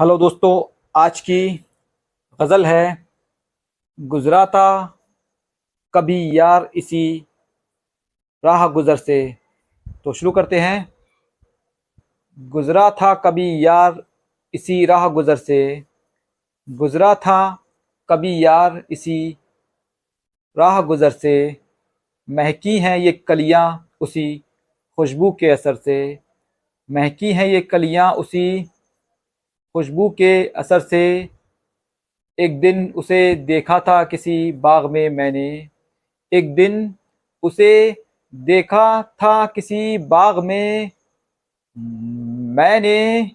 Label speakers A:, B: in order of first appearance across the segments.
A: Hello दोस्तों, आज की गज़ल है गुज़रा था कभी यार इसी राह गुज़र से। तो शुरू करते हैं। गुज़रा था कभी यार इसी राह गुज़र से। गुज़रा था कभी यार इसी राह गुज़र से। महकी हैं ये कलियाँ उसी खुशबू के असर से। महकी हैं ये कलियाँ उसी खुशबू के असर से एक दिन उसे देखा था किसी बाग में मैंने। एक दिन उसे देखा था किसी बाग में मैंने।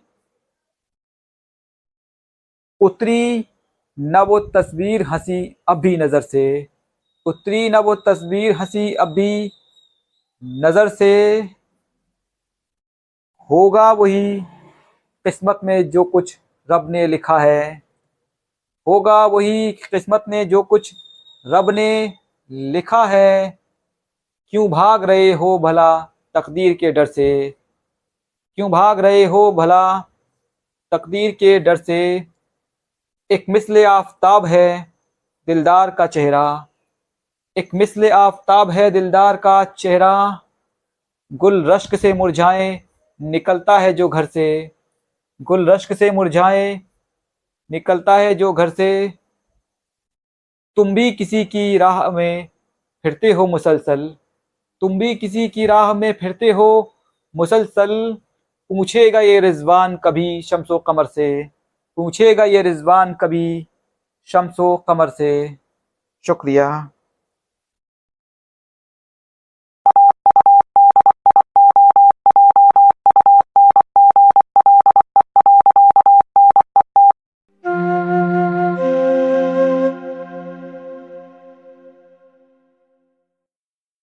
A: उतरी न वो तस्वीर हँसी अब भी नज़र से। उतरी न वो तस्वीर हँसी अब भी नज़र से। होगा वही किस्मत में जो कुछ रब ने लिखा है, होगा वही किस्मत में जो कुछ रब ने लिखा है। क्यों भाग रहे हो भला तकदीर के डर से? क्यों भाग रहे हो भला तकदीर के डर से? एक मिसल आफ्ताब है दिलदार का चेहरा। एक मिसल आफ्ताब है दिलदार का चेहरा। गुल रश्क से मुरझाए निकलता है जो घर से। गुल रश्क से मुरझाए, निकलता है जो घर से। तुम भी किसी की राह में फिरते हो मुसलसल। तुम भी किसी की राह में फिरते हो मुसलसल। पूछेगा ये रिजवान कभी शमसो कमर से। पूछेगा ये रिजवान कभी शमसो कमर से। शुक्रिया।